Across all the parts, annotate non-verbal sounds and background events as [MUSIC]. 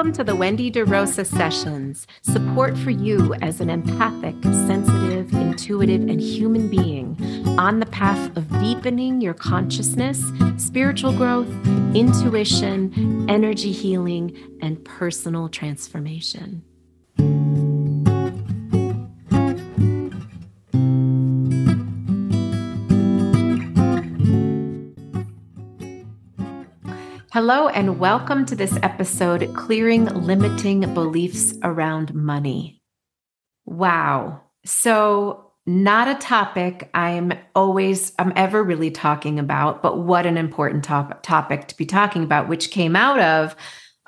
Welcome to the Wendy DeRosa Sessions, support for you as an empathic, sensitive, intuitive, and human being on the path of deepening your consciousness, spiritual growth, intuition, energy healing, and personal transformation. Hello, and welcome to this episode Clearing Limiting Beliefs Around Money. Wow. So, not a topic I'm always, I'm ever really talking about, but what an important top, topic to be talking about, which came out of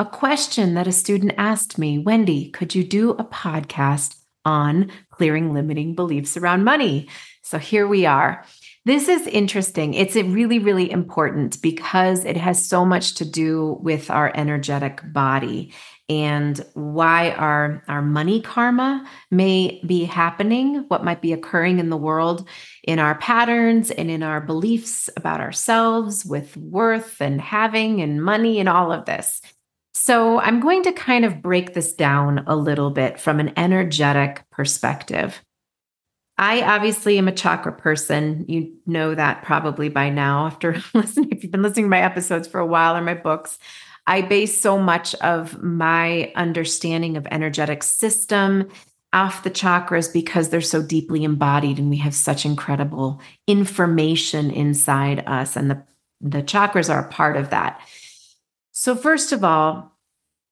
a question that a student asked me Wendy, could you do a podcast on clearing limiting beliefs around money? So, here we are. This is interesting. It's really, really important because it has so much to do with our energetic body and why our, our money karma may be happening, what might be occurring in the world in our patterns and in our beliefs about ourselves with worth and having and money and all of this. So, I'm going to kind of break this down a little bit from an energetic perspective. I obviously am a chakra person. You know that probably by now after [LAUGHS] listening, if you've been listening to my episodes for a while or my books. I base so much of my understanding of energetic system off the chakras because they're so deeply embodied and we have such incredible information inside us and the the chakras are a part of that. So first of all,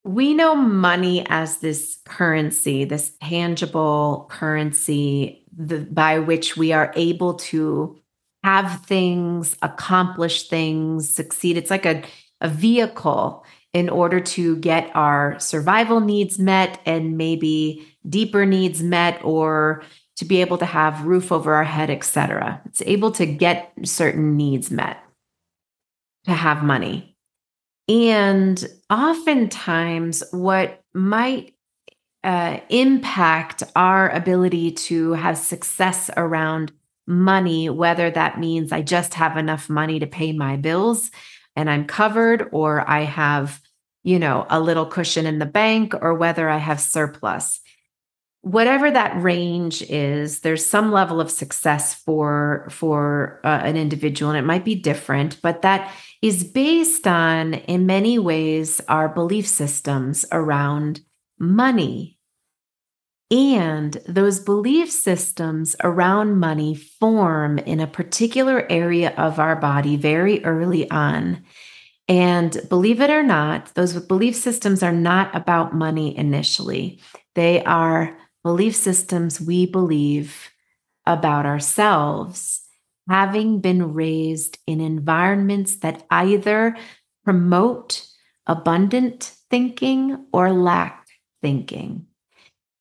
we know money as this currency, this tangible currency the, by which we are able to have things, accomplish things, succeed. It's like a, a vehicle in order to get our survival needs met and maybe deeper needs met or to be able to have roof over our head, etc. It's able to get certain needs met to have money. And oftentimes, what might uh, impact our ability to have success around money, whether that means I just have enough money to pay my bills and I'm covered, or I have, you know, a little cushion in the bank, or whether I have surplus. Whatever that range is, there's some level of success for for uh, an individual, and it might be different, but that is based on, in many ways, our belief systems around money. And those belief systems around money form in a particular area of our body very early on. And believe it or not, those belief systems are not about money initially. They are belief systems we believe about ourselves having been raised in environments that either promote abundant thinking or lack thinking.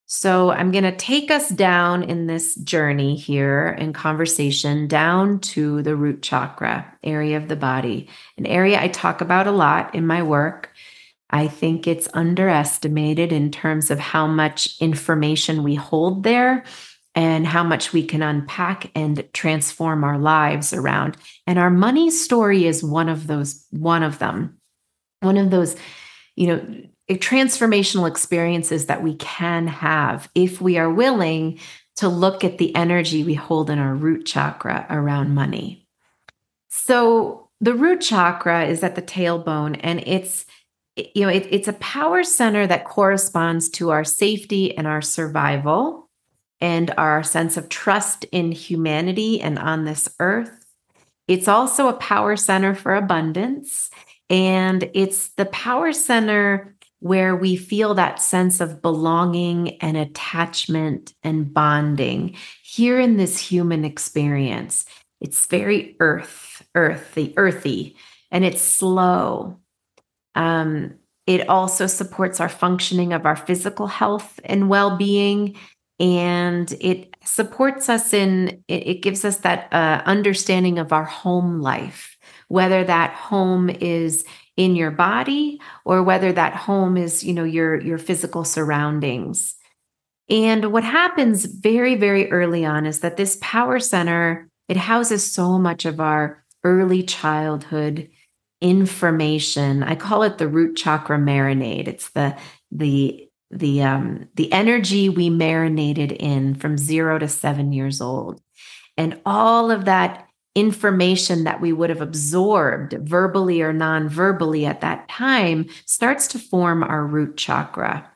So, I'm going to take us down in this journey here in conversation down to the root chakra area of the body, an area I talk about a lot in my work. I think it's underestimated in terms of how much information we hold there and how much we can unpack and transform our lives around. And our money story is one of those, one of them, one of those, you know, transformational experiences that we can have if we are willing to look at the energy we hold in our root chakra around money. So, the root chakra is at the tailbone and it's you know it, it's a power center that corresponds to our safety and our survival and our sense of trust in humanity and on this earth. It's also a power center for abundance. And it's the power center where we feel that sense of belonging and attachment and bonding here in this human experience. It's very earth, earthy, earthy, and it's slow. Um, it also supports our functioning of our physical health and well being and it supports us in it, it gives us that uh, understanding of our home life whether that home is in your body or whether that home is you know your your physical surroundings and what happens very very early on is that this power center it houses so much of our early childhood information. I call it the root chakra marinade. It's the the the um the energy we marinated in from 0 to 7 years old. And all of that information that we would have absorbed verbally or non-verbally at that time starts to form our root chakra.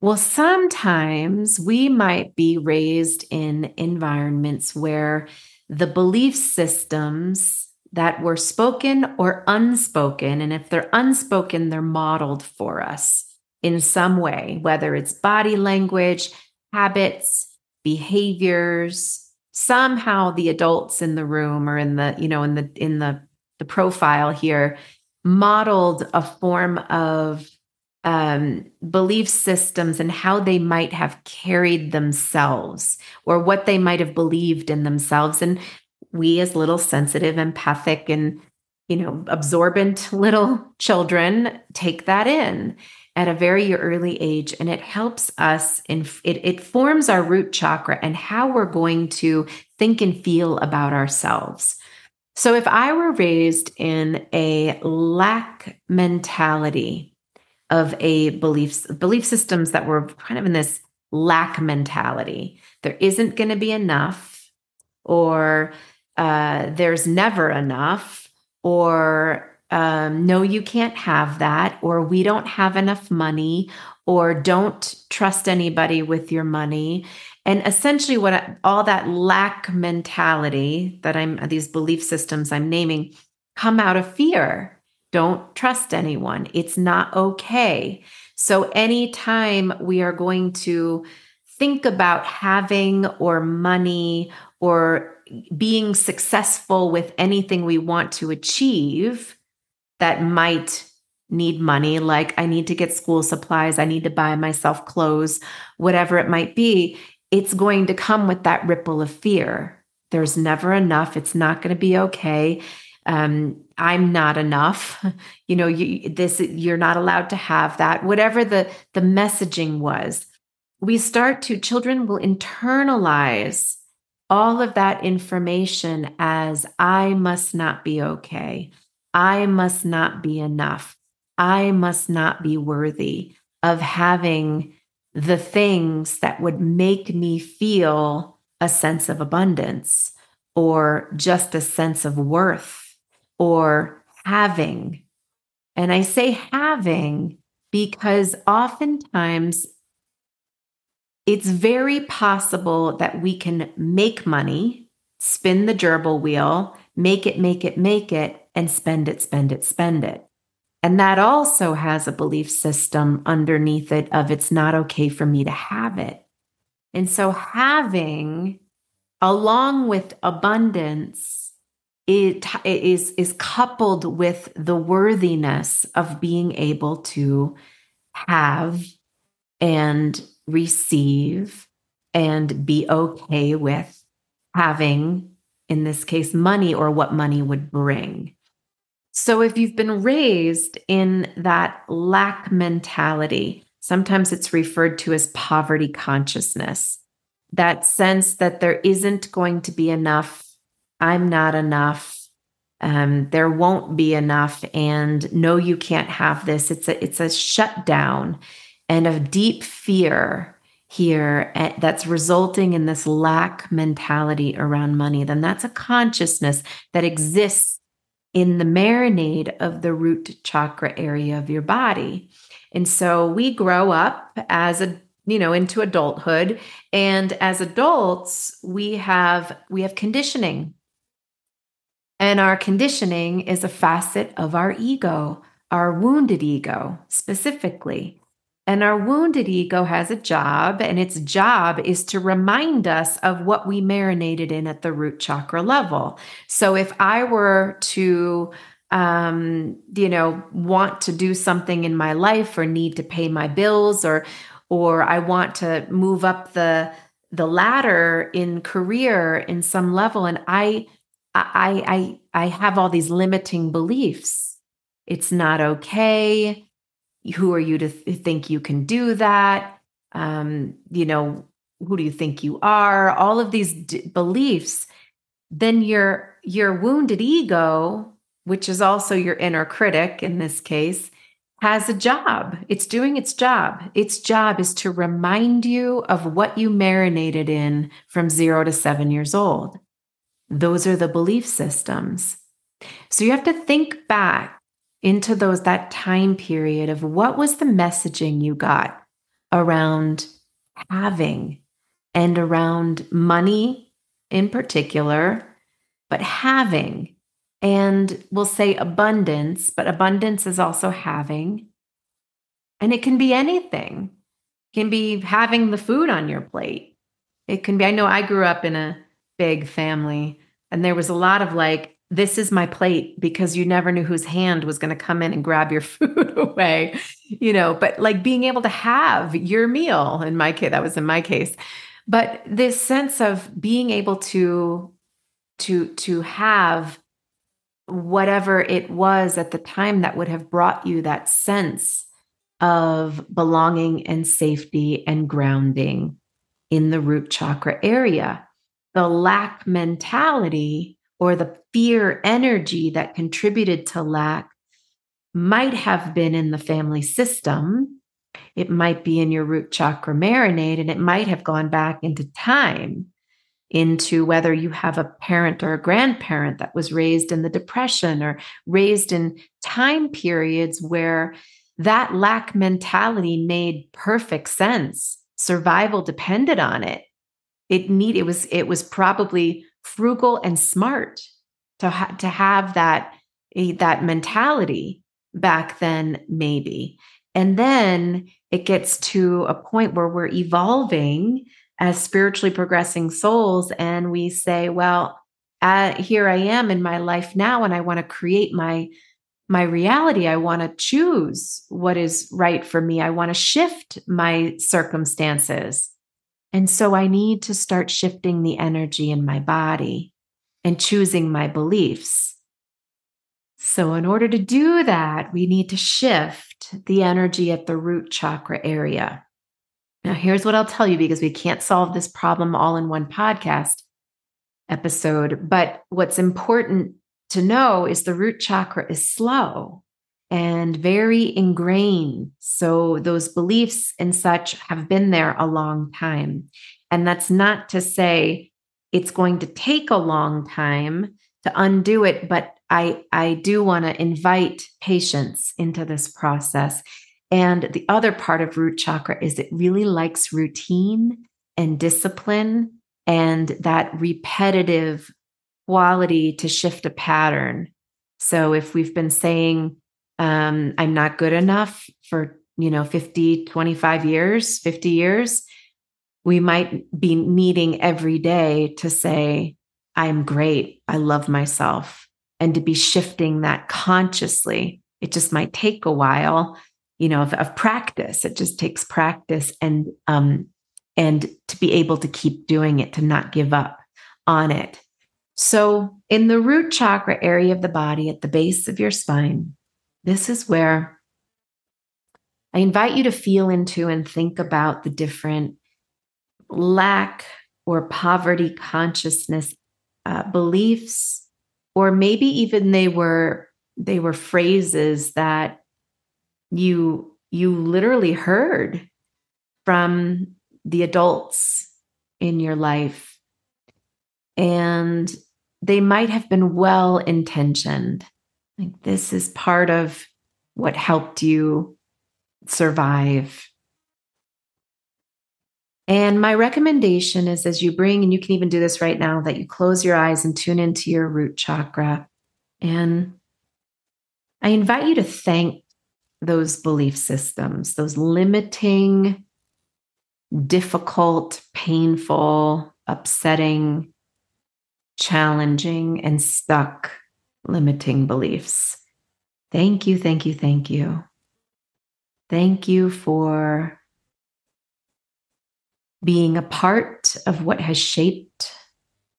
Well, sometimes we might be raised in environments where the belief systems that were spoken or unspoken, and if they're unspoken, they're modeled for us in some way, whether it's body language, habits, behaviors, somehow the adults in the room or in the, you know, in the in the the profile here modeled a form of um, belief systems and how they might have carried themselves or what they might have believed in themselves. And we, as little sensitive, empathic, and you know, absorbent [LAUGHS] little children, take that in at a very early age, and it helps us. In it, it forms our root chakra and how we're going to think and feel about ourselves. So, if I were raised in a lack mentality, of a beliefs belief systems that were kind of in this lack mentality. There isn't going to be enough, or uh, there's never enough, or um, no, you can't have that, or we don't have enough money, or don't trust anybody with your money. And essentially, what I, all that lack mentality that I'm, these belief systems I'm naming, come out of fear don't trust anyone. It's not okay. So, anytime we are going to think about having or money or being successful with anything we want to achieve that might need money, like I need to get school supplies, I need to buy myself clothes, whatever it might be, it's going to come with that ripple of fear. There's never enough. It's not going to be okay um, i'm not enough [LAUGHS] you know you this you're not allowed to have that whatever the the messaging was we start to children will internalize all of that information as i must not be okay i must not be enough i must not be worthy of having the things that would make me feel a sense of abundance or just a sense of worth or having. And I say having because oftentimes it's very possible that we can make money, spin the gerbil wheel, make it, make it, make it, and spend it, spend it, spend it. And that also has a belief system underneath it of it's not okay for me to have it. And so having, along with abundance, it is is coupled with the worthiness of being able to have and receive and be okay with having in this case money or what money would bring so if you've been raised in that lack mentality sometimes it's referred to as poverty consciousness that sense that there isn't going to be enough I'm not enough. Um, there won't be enough, and no, you can't have this. It's a it's a shutdown and a deep fear here eh, that's resulting in this lack mentality around money. Then that's a consciousness that exists in the marinade of the root chakra area of your body. And so we grow up as a you know into adulthood and as adults we have we have conditioning and our conditioning is a facet of our ego, our wounded ego specifically. And our wounded ego has a job, and its job is to remind us of what we marinated in at the root chakra level. So if I were to, um, you know, want to do something in my life or need to pay my bills or or I want to move up the the ladder in career in some level and I I, I, I have all these limiting beliefs. It's not okay. Who are you to th- think you can do that? Um, you know, who do you think you are? All of these d- beliefs. Then your your wounded ego which is also your inner critic in this case, has a job. It's doing its job. Its job is to remind you of what you marinated in from zero to seven years old. Those are the belief systems. So you have to think back into those that time period of what was the messaging you got around having and around money in particular, but having and we'll say abundance, but abundance is also having. And it can be anything. It can be having the food on your plate. It can be, I know I grew up in a big family and there was a lot of like, this is my plate because you never knew whose hand was going to come in and grab your [LAUGHS] food away, you know, but like being able to have your meal in my case, that was in my case. But this sense of being able to, to, to have whatever it was at the time that would have brought you that sense of belonging and safety and grounding in the root chakra area. The lack mentality or the fear energy that contributed to lack might have been in the family system. It might be in your root chakra marinade, and it might have gone back into time into whether you have a parent or a grandparent that was raised in the depression or raised in time periods where that lack mentality made perfect sense survival depended on it it need it was it was probably frugal and smart to ha- to have that that mentality back then maybe. And then it gets to a point where we're evolving as spiritually progressing souls and we say well uh, here i am in my life now and i want to create my my reality. I want to choose what is right for me. I want to shift my circumstances and so i need to start shifting the energy in my body and choosing my beliefs so in order to do that we need to shift the energy at the root chakra area now, here's what I'll tell you because we can't solve this problem all in one podcast episode. But what's important to know is the root chakra is slow and very ingrained. So those beliefs and such have been there a long time. And that's not to say it's going to take a long time to undo it, but I, I do want to invite patience into this process. And the other part of root chakra is it really likes routine and discipline and that repetitive quality to shift a pattern. So if we've been saying, um, I'm not good enough for, you know, 50, 25 years, 50 years, we might be needing every day to say, I'm great. I love myself. And to be shifting that consciously. It just might take a while you know of, of practice it just takes practice and um and to be able to keep doing it to not give up on it so in the root chakra area of the body at the base of your spine this is where i invite you to feel into and think about the different lack or poverty consciousness uh, beliefs or maybe even they were they were phrases that you you literally heard from the adults in your life. And they might have been well intentioned like this is part of what helped you survive and my recommendation is as you bring, and you can even do this right now, that you close your eyes and tune into your root chakra. And I invite you to thank those belief systems, those limiting, difficult, painful, upsetting, challenging, and stuck limiting beliefs. Thank you, thank you, thank you. Thank you for being a part of what has shaped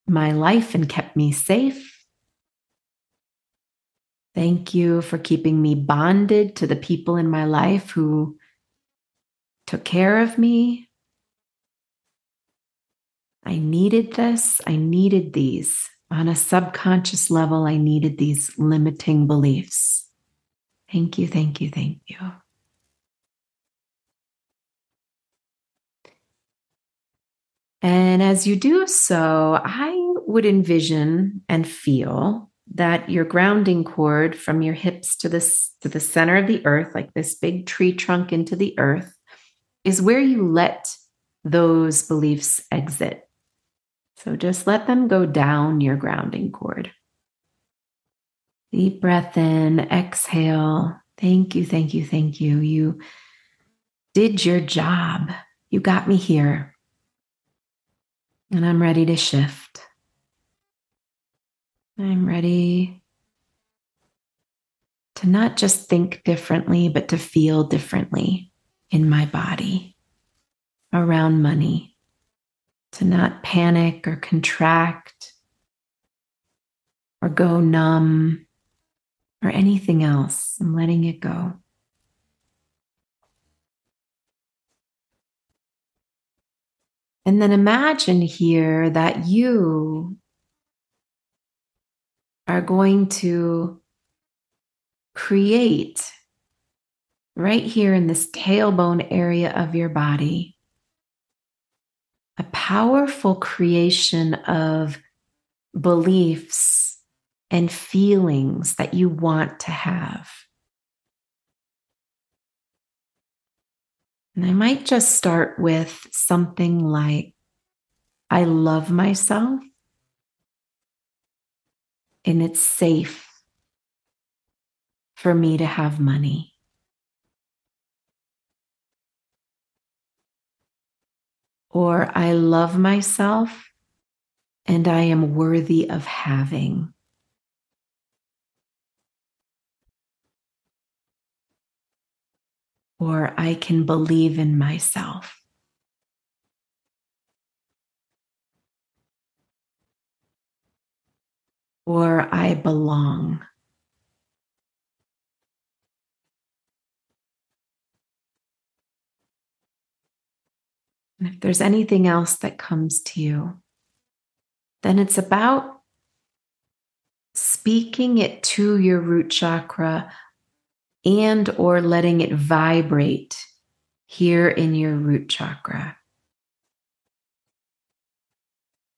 my life and kept me safe. Thank you for keeping me bonded to the people in my life who took care of me. I needed this. I needed these on a subconscious level, I needed these limiting beliefs. Thank you, thank you, thank you. And as you do so, I would envision and feel that your grounding cord from your hips to this to the center of the earth like this big tree trunk into the earth is where you let those beliefs exit so just let them go down your grounding cord. Deep breath in exhale. Thank you thank you thank you. You did your job. You got me here. And i'm ready to shift. I'm ready to not just think differently, but to feel differently in my body around money, to not panic or contract or go numb or anything else. I'm letting it go. And then imagine here that you are going to create right here in this tailbone area of your body a powerful creation of beliefs and feelings that you want to have. And I might just start with something like, I love myself and it's safe for me to have money. Or I love myself and I am worthy of having. Or I can believe in myself. or I belong. And if there's anything else that comes to you, then it's about speaking it to your root chakra and or letting it vibrate here in your root chakra.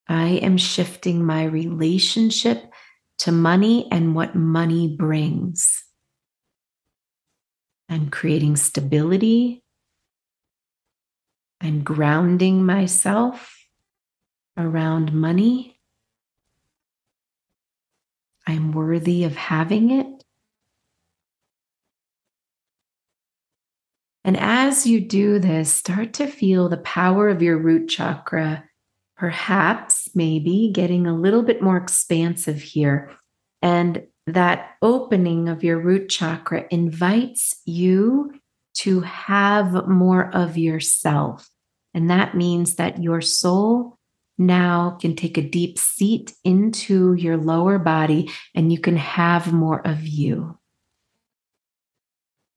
I am shifting my relationship to money and what money brings. I'm creating stability. I'm grounding myself around money. I'm worthy of having it. And as you do this, start to feel the power of your root chakra perhaps maybe getting a little bit more expansive here. And that opening of your root chakra invites you to have more of yourself. And that means that your soul now can take a deep seat into your lower body and you can have more of you.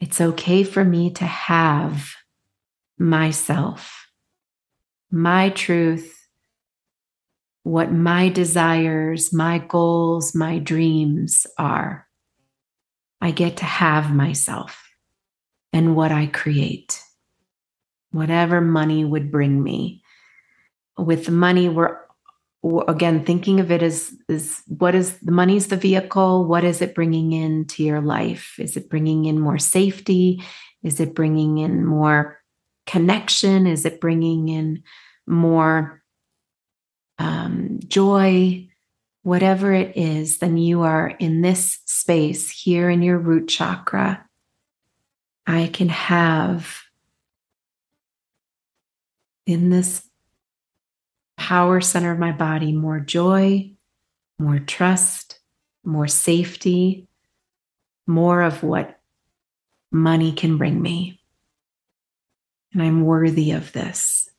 It's okay for me to have myself, my truth, what my desires, my goals, my dreams are. I get to have myself and what I create, whatever money would bring me. With money, we're again thinking of it as, is what is the money's the vehicle. What is it bringing into your life? Is it bringing in more safety? Is it bringing in more connection? Is it bringing in more um, joy, whatever it is, then you are in this space here in your root chakra. I can have in this power center of my body more joy, more trust, more safety, more of what money can bring me. And I'm worthy of this.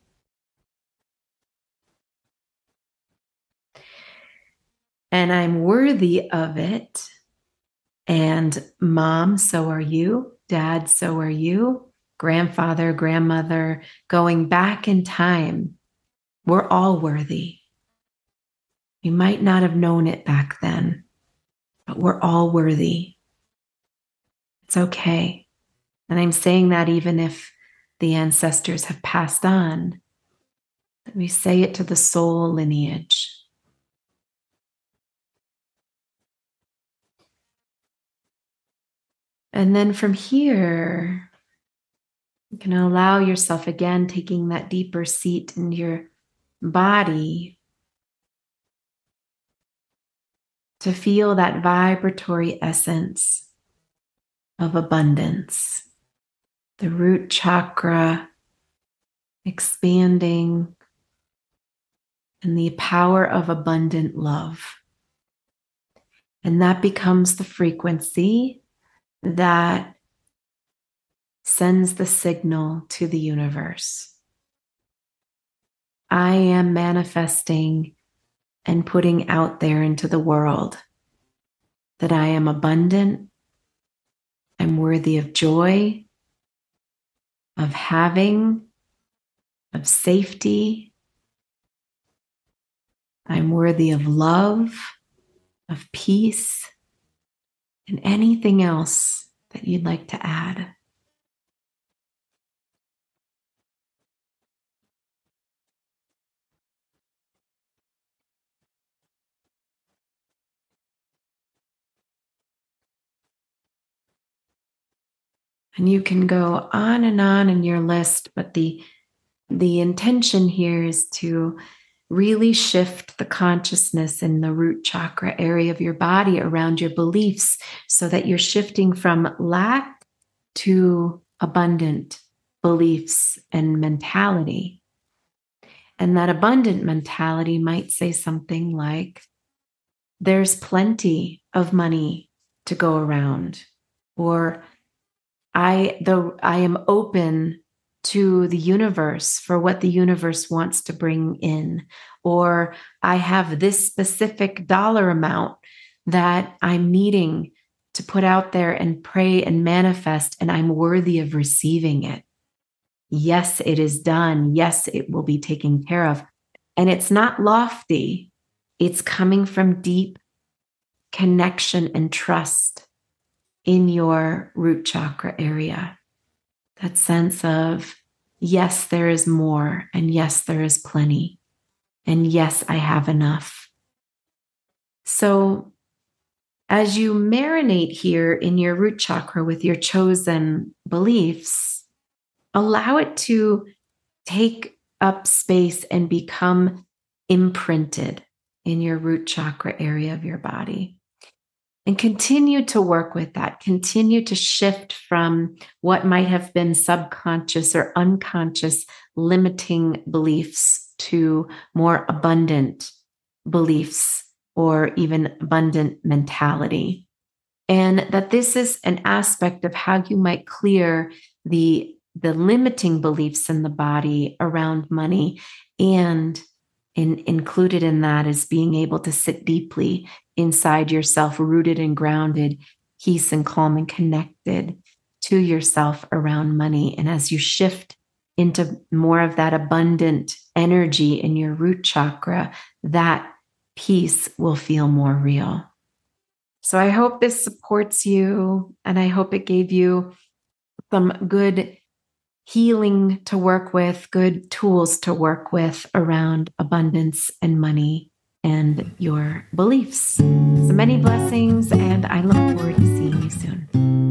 and I'm worthy of it. And mom, so are you. Dad, so are you. Grandfather, grandmother, going back in time, we're all worthy. You might not have known it back then, but we're all worthy. It's okay. And I'm saying that even if the ancestors have passed on, that we say it to the soul lineage. And then from here, you can allow yourself again taking that deeper seat in your body to feel that vibratory essence of abundance, the root chakra expanding, and the power of abundant love. And that becomes the frequency that sends the signal to the universe. I am manifesting and putting out there into the world that I am abundant, I'm worthy of joy, of having, of safety. I'm worthy of love, of peace, and anything else that you'd like to add. And you can go on and on in your list, but the the intention here is to really shift the consciousness in the root chakra area of your body around your beliefs so that you're shifting from lack to abundant beliefs and mentality. And that abundant mentality might say something like, There's plenty of money to go around, or I though I am open to the universe for what the universe wants to bring in or I have this specific dollar amount that I'm needing to put out there and pray and manifest and I'm worthy of receiving it. Yes, it is done. Yes, it will be taken care of. And it's not lofty. It's coming from deep connection and trust in your root chakra area. That sense of, yes, there is more, and yes, there is plenty, and yes, I have enough. So, as you marinate here in your root chakra with your chosen beliefs, allow it to take up space and become imprinted in your root chakra area of your body and continue to work with that, continue to shift from what might have been subconscious or unconscious limiting beliefs to more abundant beliefs or even abundant mentality. And that this is an aspect of how you might clear the, the limiting beliefs in the body around money and in, included in that is being able to sit deeply inside yourself, rooted and grounded, peace and calm and connected to yourself around money. And as you shift into more of that abundant energy in your root chakra, that peace will feel more real. So I hope this supports you and I hope it gave you some good healing to work with, good tools to work with around abundance and money and your beliefs. So many blessings, and I look forward to seeing you soon.